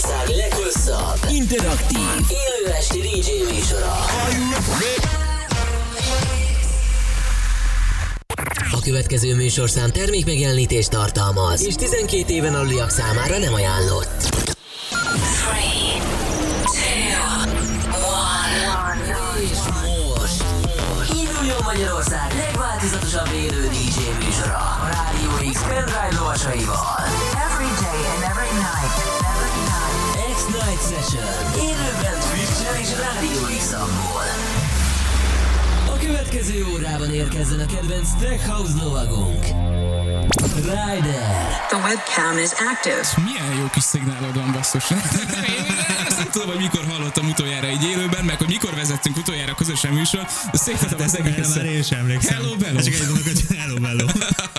Magyarország leghosszabb, interaktív, élő esti DJ műsora. A következő műsorszám termék megjelenítést tartalmaz, és 12 éven aluliak számára nem ajánlott. Következő órában érkezzen a kedvenc Tech House lovagunk. Ryder. The webcam is active. Milyen jó kis szignálod van, basszus. Én ezt nem tudom, hogy mikor hallottam utoljára egy élőben, meg hogy mikor vezettünk utoljára közösen műsor, de szétadom az Erre már én sem emlékszem. Hello, bello. Csak egy hogy hello, bello.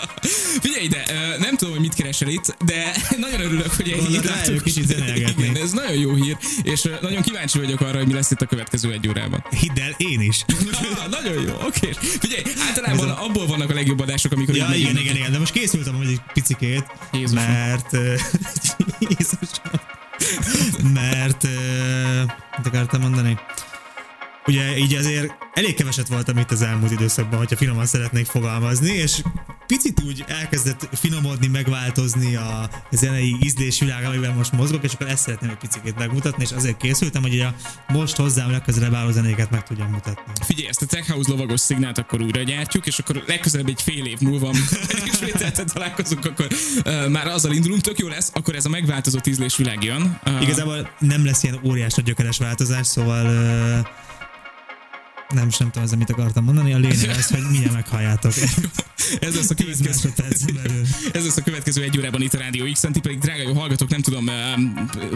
Figyelj ide, nem tudom, hogy mit keresel itt, de nagyon örülök, hogy egy Gondolod, rájöjjük kicsit. Igen, ez nagyon jó hír, és nagyon kíváncsi vagyok arra, hogy mi lesz itt a következő egy órában. Hidd el, én is. Ah, nagyon jó, oké. Figyelj, általában a- abból vannak a legjobb adások, amikor Ja, igen, igen, igen, de most készültem hogy egy picikét, Jézusom. mert... Jézusom. Mert... Mit akartam mondani? Ugye így azért elég keveset voltam itt az elmúlt időszakban, hogyha finoman szeretnék fogalmazni, és picit úgy elkezdett finomodni, megváltozni a zenei ízlésvilág, amiben most mozgok, és akkor ezt szeretném egy picit megmutatni, és azért készültem, hogy a most hozzám legközelebb álló zenéket meg tudjam mutatni. Figyelj, ezt a Tech House lovagos szignált akkor újra gyártjuk, és akkor legközelebb egy fél év múlva, amikor ismételten találkozunk, akkor uh, már azzal indulunk, tök jó lesz, akkor ez a megváltozott ízlésvilág jön. Uh, Igazából nem lesz ilyen óriás nagy gyökeres változás, szóval ö, nem is nem tudom, ez mit akartam mondani. A lényeg az, hogy milyen meghalljátok. ez lesz a 10 következő. Ez lesz a következő egy órában itt a Rádió X-en, ti pedig drága jó hallgatók, nem tudom,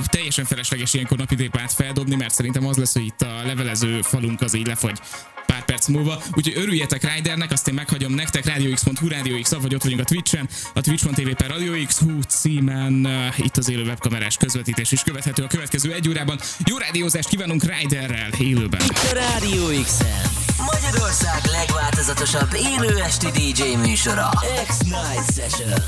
teljesen felesleges ilyenkor napi tépát feldobni, mert szerintem az lesz, hogy itt a levelező falunk az így lefagy perc múlva. Úgyhogy örüljetek Ridernek, azt én meghagyom nektek, radiox.hu, Radio X, vagy ott vagyunk a Twitch-en, a twitch.tv per Radio X, hú címen, uh, itt az élő webkamerás közvetítés is követhető a következő egy órában. Jó rádiózást kívánunk Riderrel élőben. A Rádió X-en. Magyarország legváltozatosabb élő esti DJ műsora. X-Night Session.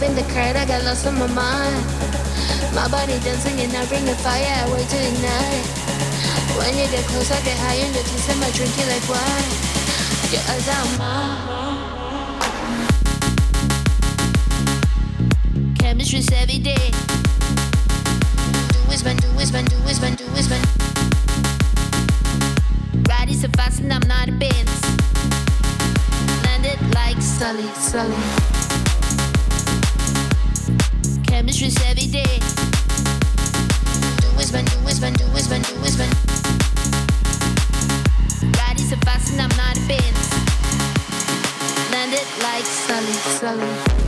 Moving the crowd, I got lost on my mind. My body dancing and I bring the fire, I wait to ignite. When you get close, I get high and the taste of my drink, you like wine. Your eyes are mine. Chemistry's every day. Do whiz bang, do whiz bang, do whiz bang, do whiz bang. Riding so fast and I'm not a Benz. Landed like Sully, Sully. Chemistry's every day. Do whiz bang, do whiz bang, do whiz bang, do whiz bang. Riding so fast and I'm not a Benz. Landed like Sully, Sully.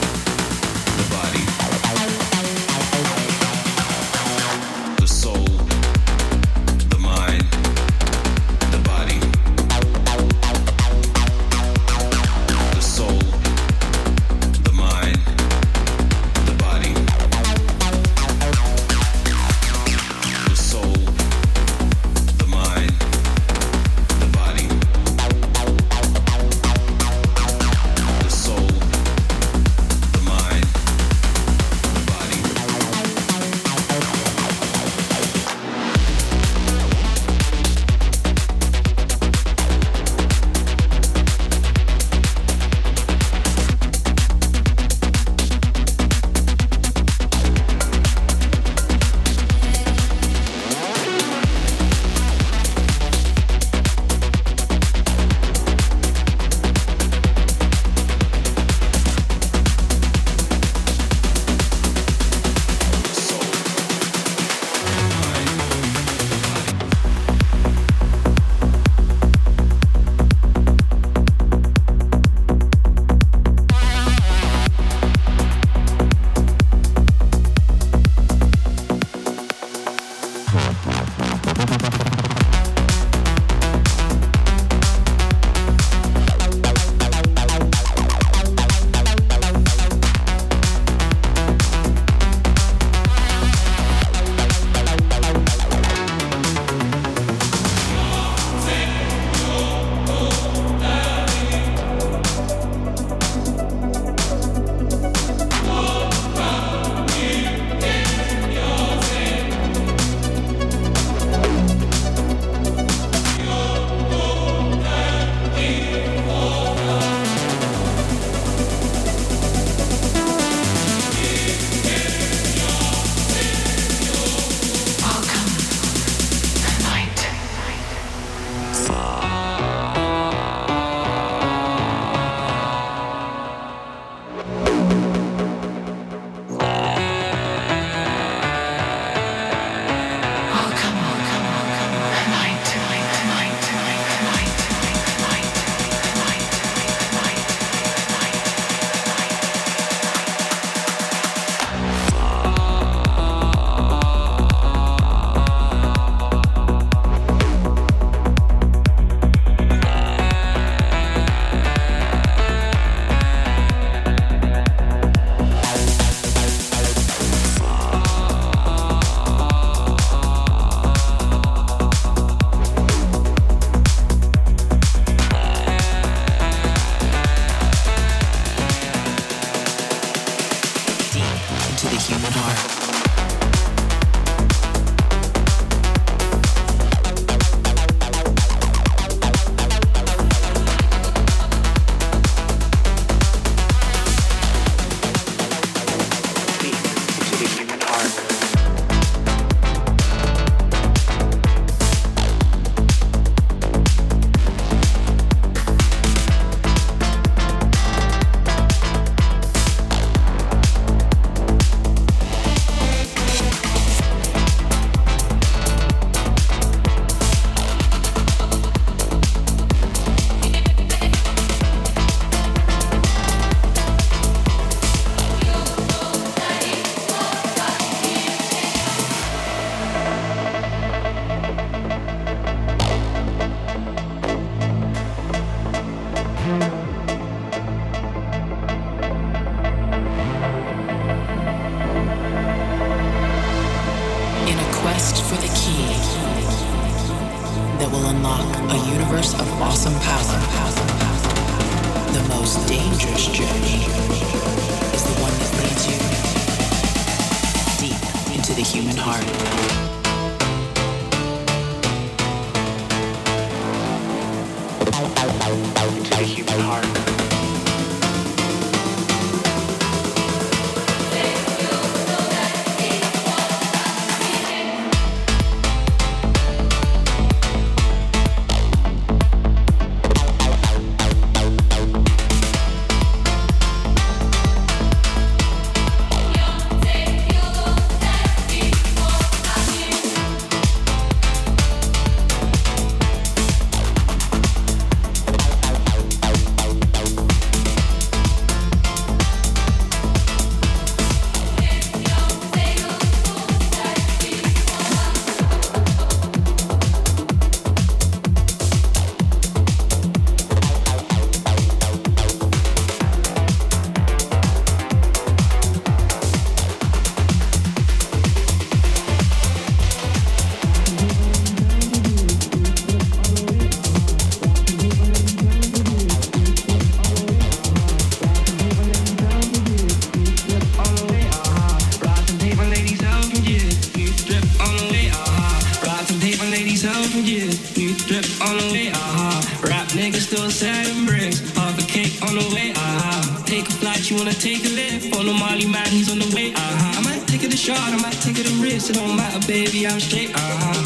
short, I might take it a risk. It don't matter, baby, I'm straight, uh huh.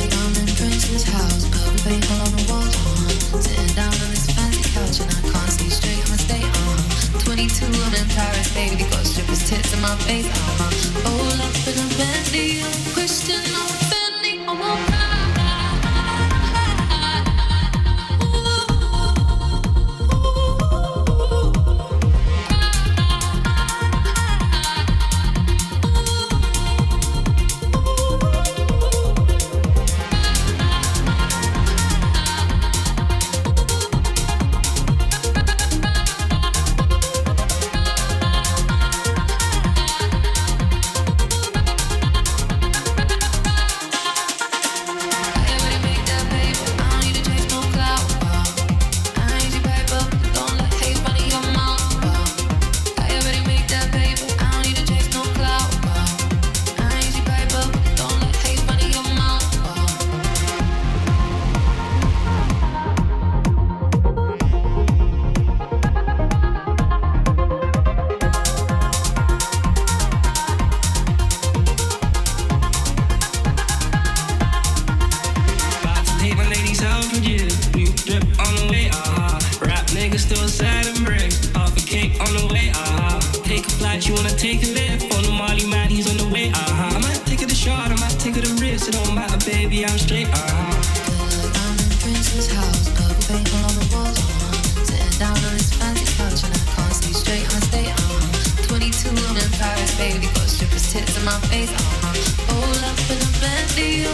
Like I'm in Prince's house, paint all on the walls. Uh-huh. Sitting down on this fancy couch and I can't see straight, I'ma uh-huh. 22, I'm in Paris, baby, got strippers' tits in my face, uh-huh. All up in a Bentley, I'm Christian, baby, I'm straight. Uh-huh. I'm in Prince's house, purple paint all on the walls. Uh-huh. Sitting down on this fancy couch and I can't see straight. I stay. Uh-huh. 22, in Paris, baby, got strippers tits in my face. Uh-huh. All up in a Bentley,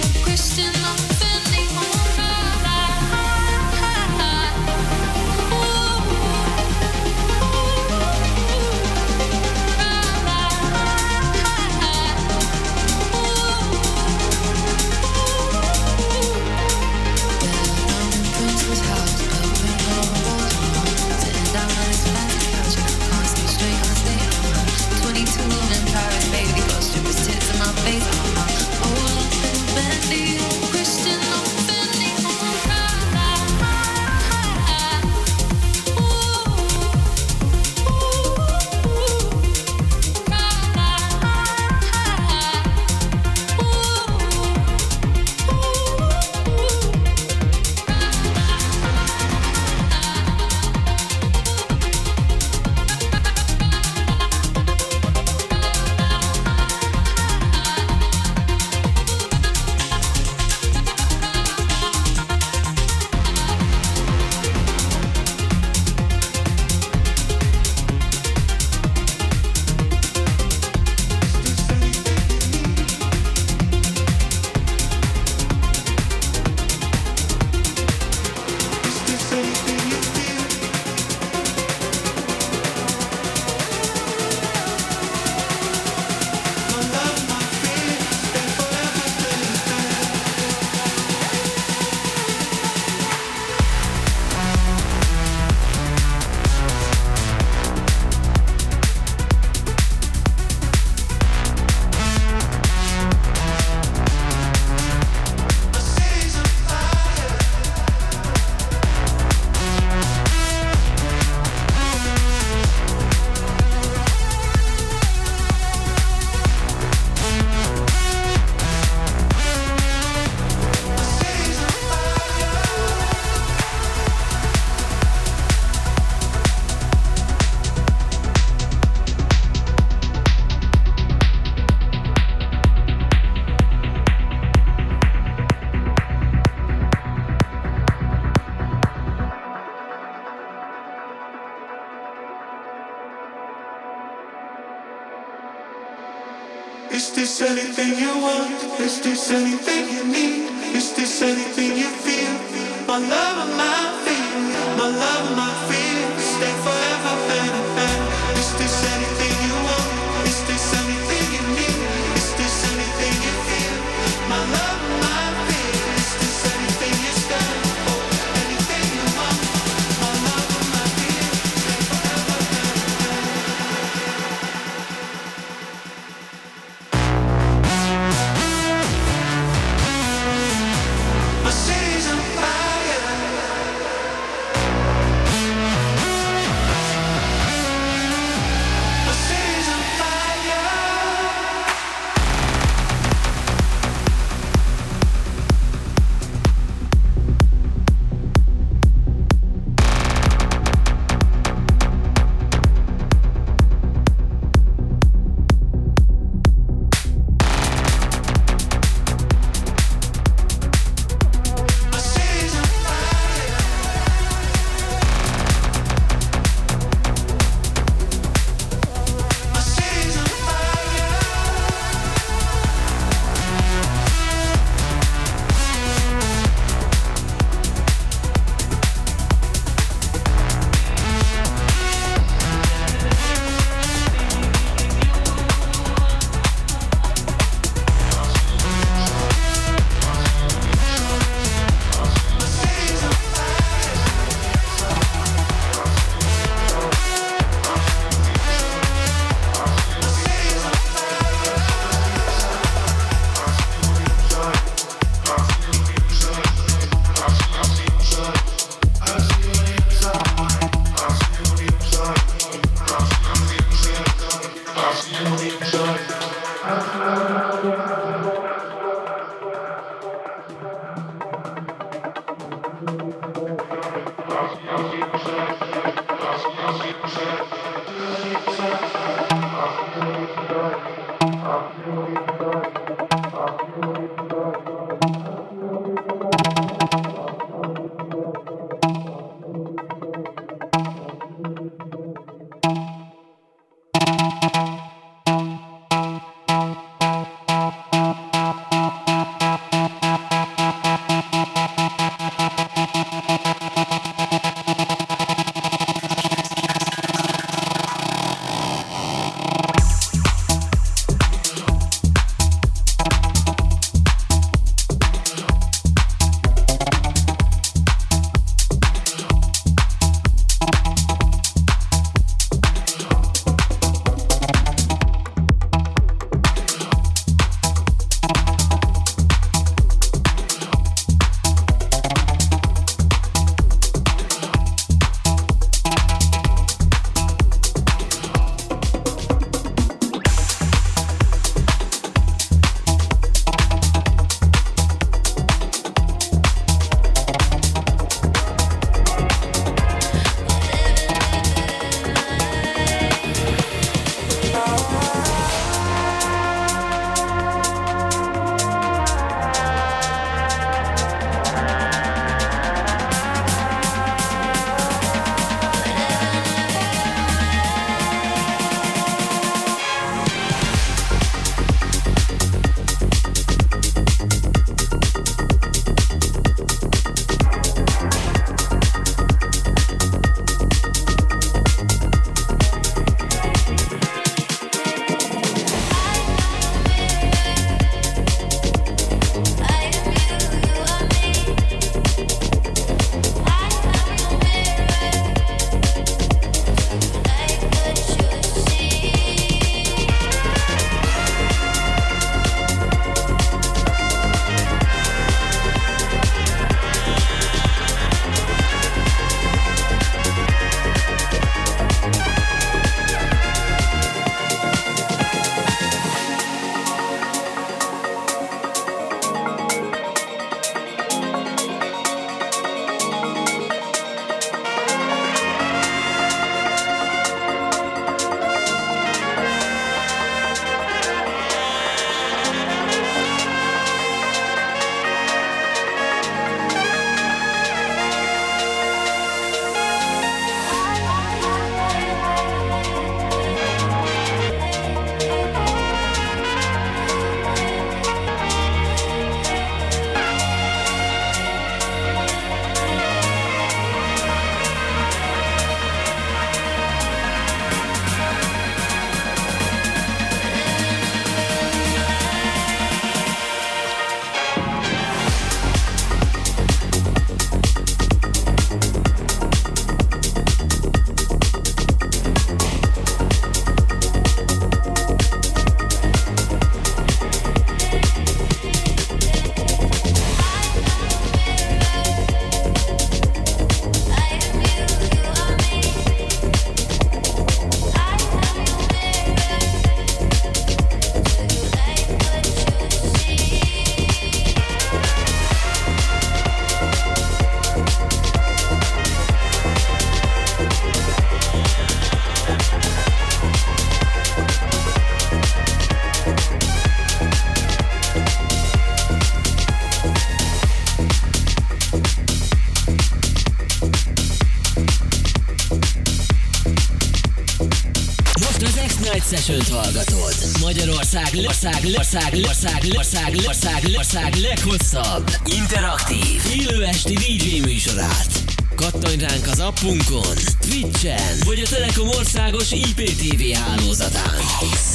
ország, ország, ország, ország, ország, ország leghosszabb, interaktív, élő esti DJ műsorát. Kattanj ránk az appunkon, Twitchen, vagy a Telekom országos IPTV hálózatán.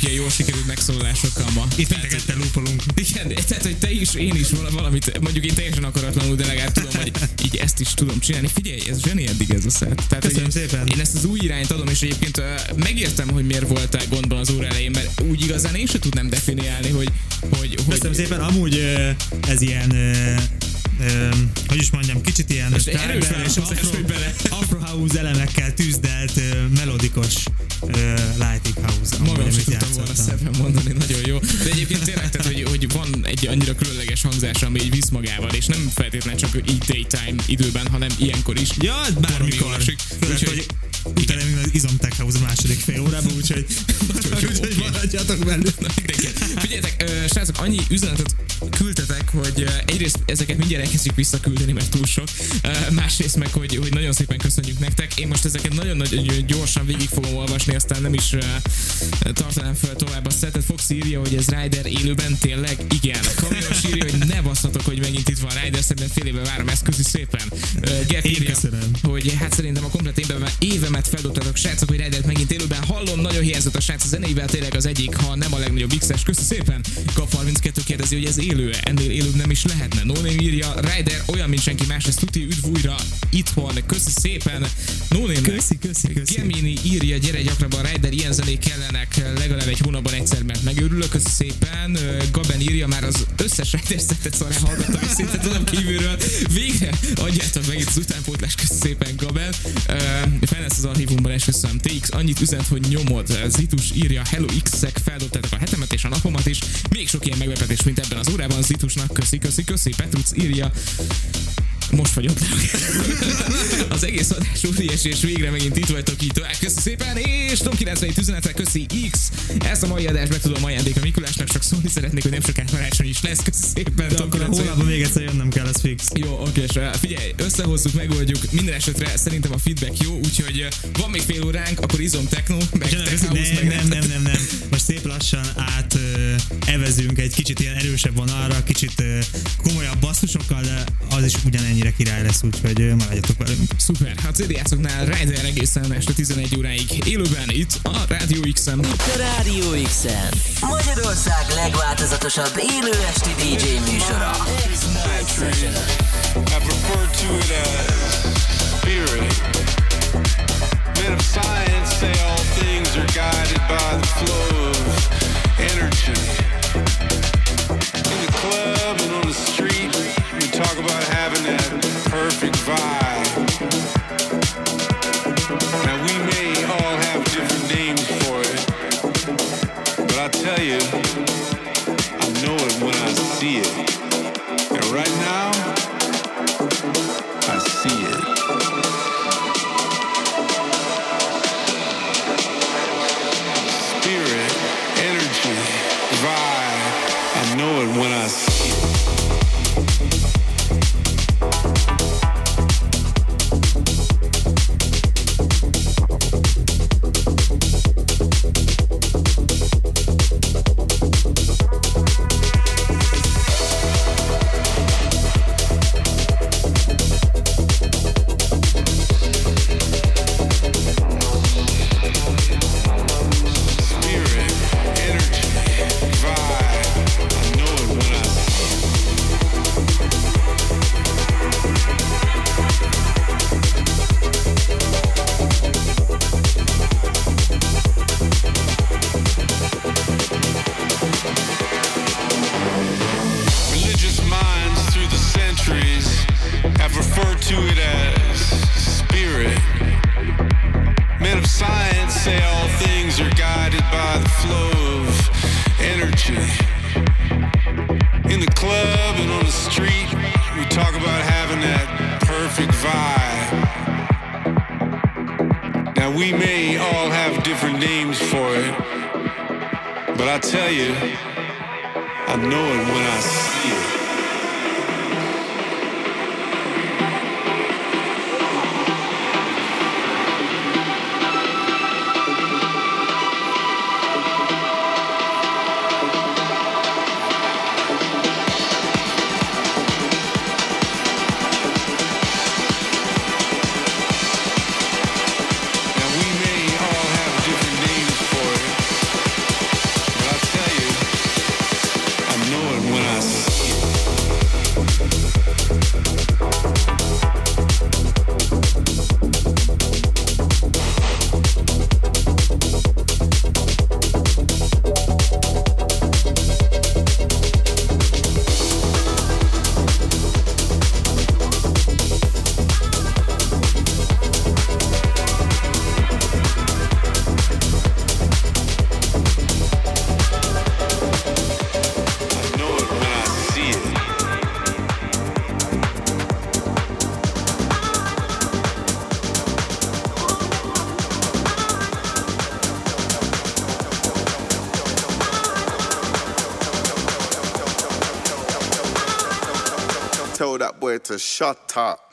Vagyunk ilyen jól sikerült megszólalásokkal ma. Itt mindeket lúpolunk. Igen, tehát, hogy te is, én is vala- valamit, mondjuk én teljesen akaratlanul, de legalább tudom, hogy így ezt is tudom csinálni. Figyelj, ez zseni eddig ez a szett. Tehát, Köszönöm szépen. Én ezt az új irányt adom, és egyébként ö, megértem, hogy miért voltál gondban az óra elején, mert úgy igazán én sem tudnám definiálni, hogy, hogy, Köszönöm hogy szépen, amúgy ö, ez ilyen ö, hogy is mondjam, kicsit ilyen tribal és afro, hogy bele. afro house elemekkel tűzdelt ö, melodikus ö, lighting house. Magam sem tudtam volna szebben mondani, nagyon jó. De egyébként tényleg, tehát, hogy, hogy van egy annyira különleges hangzás, ami így visz magával, és nem feltétlenül csak így daytime időben, hanem ilyenkor is. Ja, bármikor. Főleg, Úgyhogy- hogy utána még az Izom Tech House a második fél órában, úgyhogy, úgyhogy oké. maradjatok mindenki. Figyeljetek, ö, srácok, annyi üzenetet küldtetek, hogy egyrészt ezeket mindjárt elkezdjük visszaküldeni, mert túl sok. Másrészt meg, hogy, hogy nagyon szépen köszönjük nektek. Én most ezeket nagyon-nagyon gyorsan végig fogom olvasni, aztán nem is tartanám fel tovább a szetet. Fox írja, hogy ez Ryder élőben tényleg igen. Kamionos írja, hogy ne basszatok, hogy megint itt van Ryder, szerintem fél éve várom ezt, köszi szépen. Én írja, hogy hát szerintem a komplet évemet, évemet feldobtatok, srácok, hogy Rydert megint élőben hallom, nagyon hiányzott a srác a zenével, tényleg az egyik, ha nem a legnagyobb X-es, köszi szépen. Kap 32 kérdezi, hogy ez élő ennél élőbb nem is lehetne. No Name írja, Ryder olyan, mint senki más, ez tuti üdv újra itthon, köszi szépen. No Name Köszi, köszi, köszi. Gemini írja, gyere gyakrabban Ryder, ilyen zenék kellenek legalább egy hónapban egyszer, mert megőrülök, köszi szépen. Gaben írja, már az összes Ryder szettet szarán hallgattam, és szinte tudom kívülről. Végre adjátok meg itt az utánpótlás, köszi szépen Gaben. Ö, Fenn lesz az archívumban, és köszönöm. TX annyit üzent, hogy nyomod. Zitus írja, hello X-ek, feldobtátok a hetemet és a napomat is. Még sok ilyen meglepetés, mint ebben az órában. Zitusnak köszi, köszi, köszi. Petruc írja, most vagyok. Az egész adás óriási, és végre megint itt vagytok itt tovább. Köszi szépen, és Tom 97 üzenetre, köszi X. Ezt a mai adást be tudom ajándéka Mikulásnak, csak szólni szeretnék, hogy nem sokára karácsony is lesz. Köszi szépen, De Tom akkor a 97. hónapban még egyszer jönnöm kell, ez fix. Jó, oké, és uh, figyelj, összehozzuk, megoldjuk. Minden esetre szerintem a feedback jó, úgyhogy uh, van még fél óránk, akkor izom techno, meg tech house, nem, meg nem, nem, nem, nem. Most szép lassan át ö, evezünk egy kicsit ilyen erősebb vonalra, kicsit ö, komolyabb basszusokkal, de az is ugyanennyire király lesz, úgyhogy maradjatok velünk. Szuper, hát CD játszoknál Ryder egészen este 11 óráig élőben itt a Rádió X-en. Itt a Rádió X-en. Magyarország legváltozatosabb élő esti DJ műsora. I prefer to it as spirit. Men of science say all things are guided by the flow of energy. Tell that boy to shut up.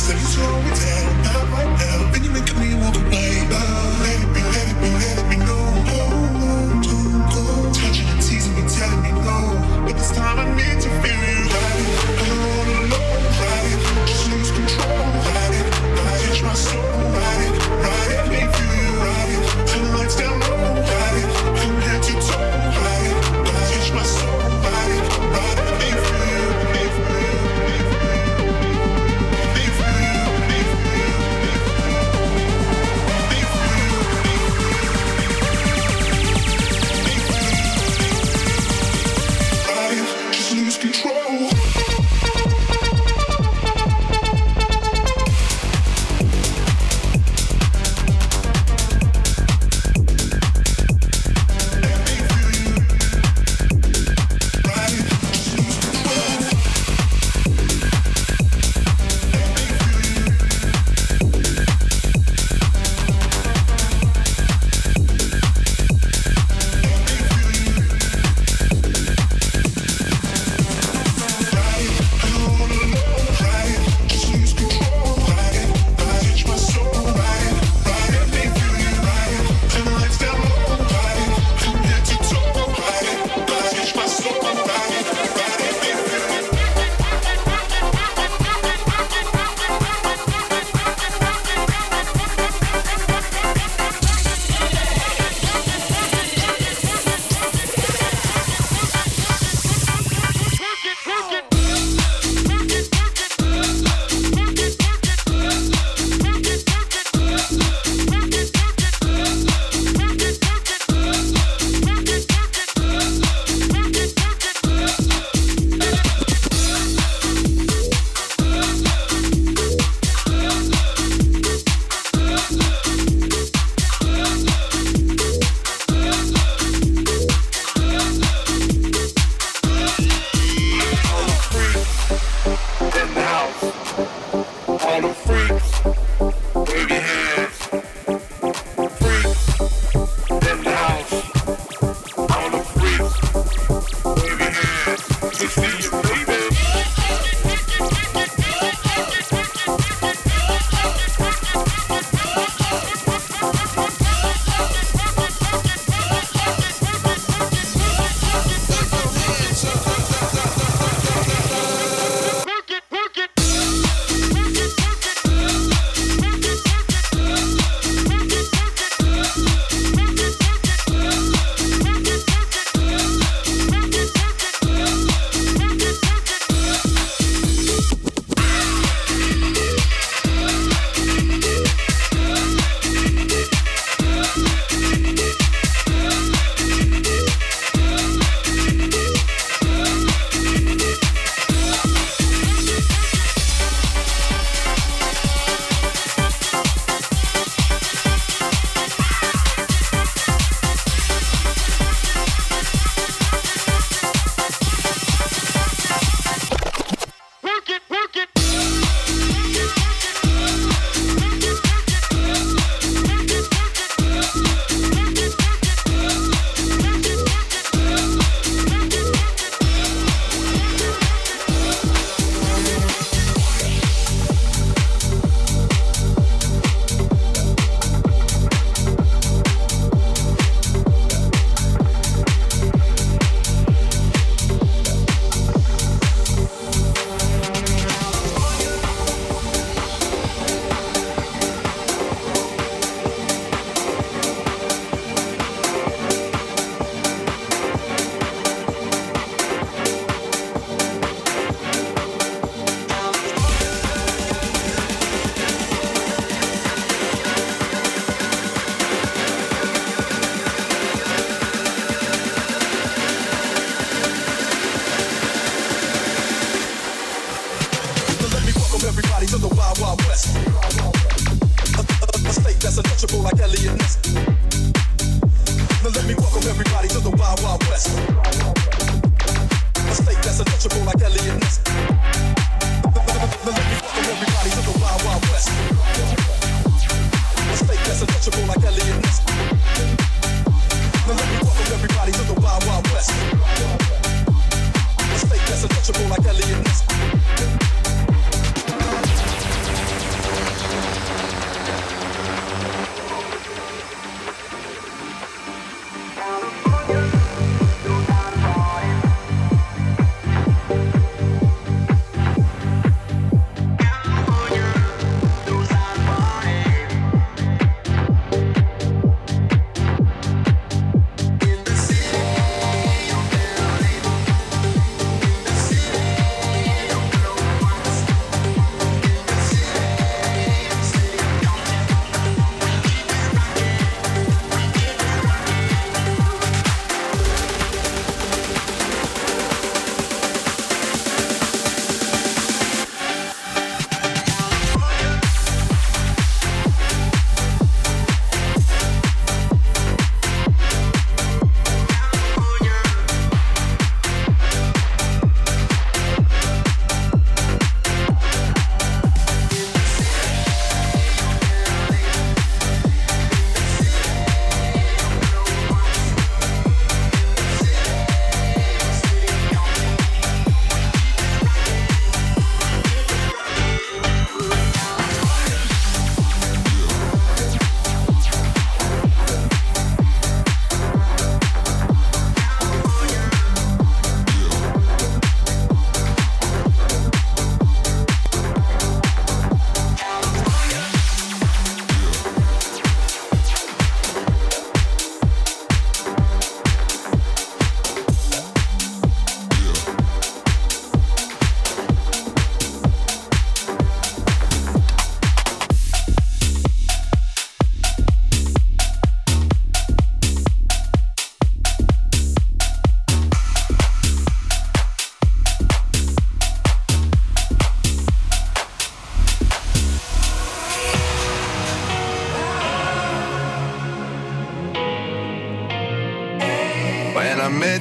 So you slow it down, not right now.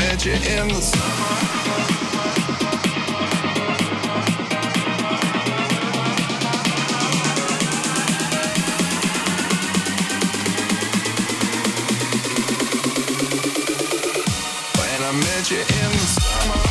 met you in the summer. you in the summer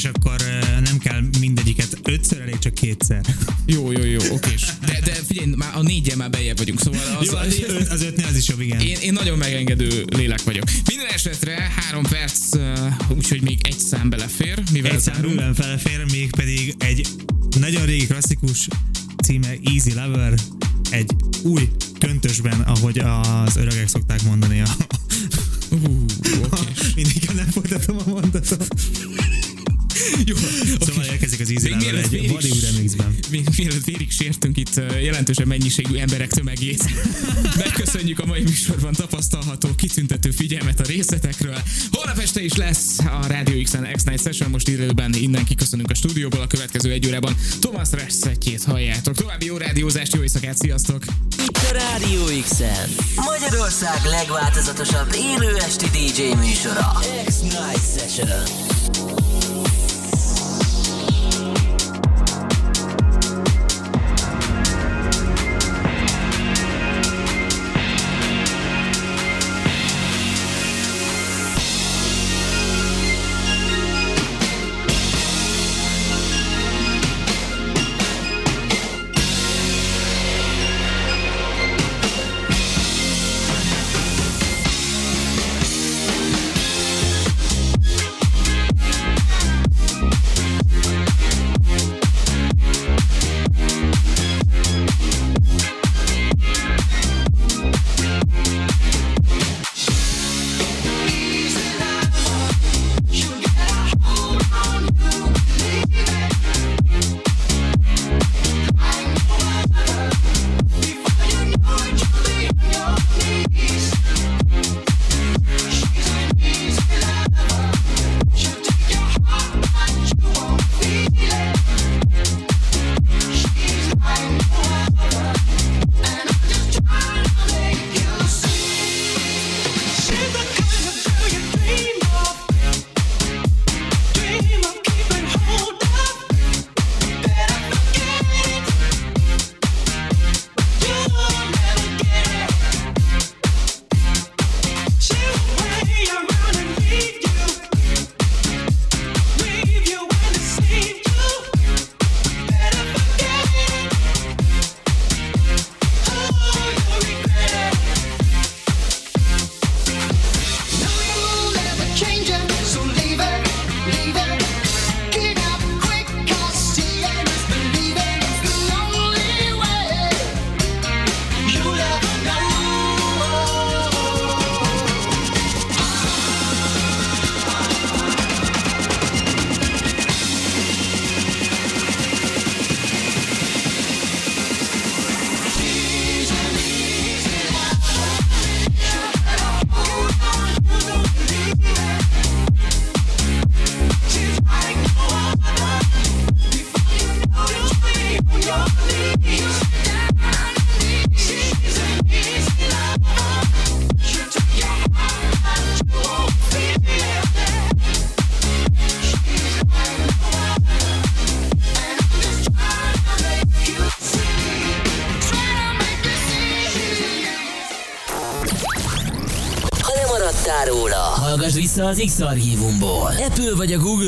és akkor nem kell mindegyiket ötször, elég csak kétszer. Jó, jó, jó, okés. De, de figyelj, már a négyen már bejebb vagyunk, szóval az, Jó, az, öt, az ötnél az is jobb, igen. Én, én nagyon megengedő lélek vagyok. Minden esetre három perc, úgyhogy még egy szám belefér. Mivel Egy szám bőven felfér, még pedig egy nagyon régi klasszikus címe Easy Lover, egy új köntösben, ahogy az öregek szokták mondani a... Uh, okés. Mindig nem folytatom a mondatot. Jó, Szóval érkezik az Easy Még mielőtt egy végig- Bollywood remixben. Még mielőtt vérig sértünk itt jelentősen mennyiségű emberek tömegét. Megköszönjük a mai műsorban tapasztalható kitüntető figyelmet a részletekről. Holnap este is lesz a Radio X-en X-Night Session, most élőben innen kiköszönünk a stúdióból a következő egy órában. Thomas Ressetjét halljátok. További jó rádiózást, jó éjszakát, sziasztok! Itt a Rádió X-en. Magyarország legváltozatosabb élő esti DJ műsora. X-Night Session. Vissza az X-Archívumból. Apple vagy a Google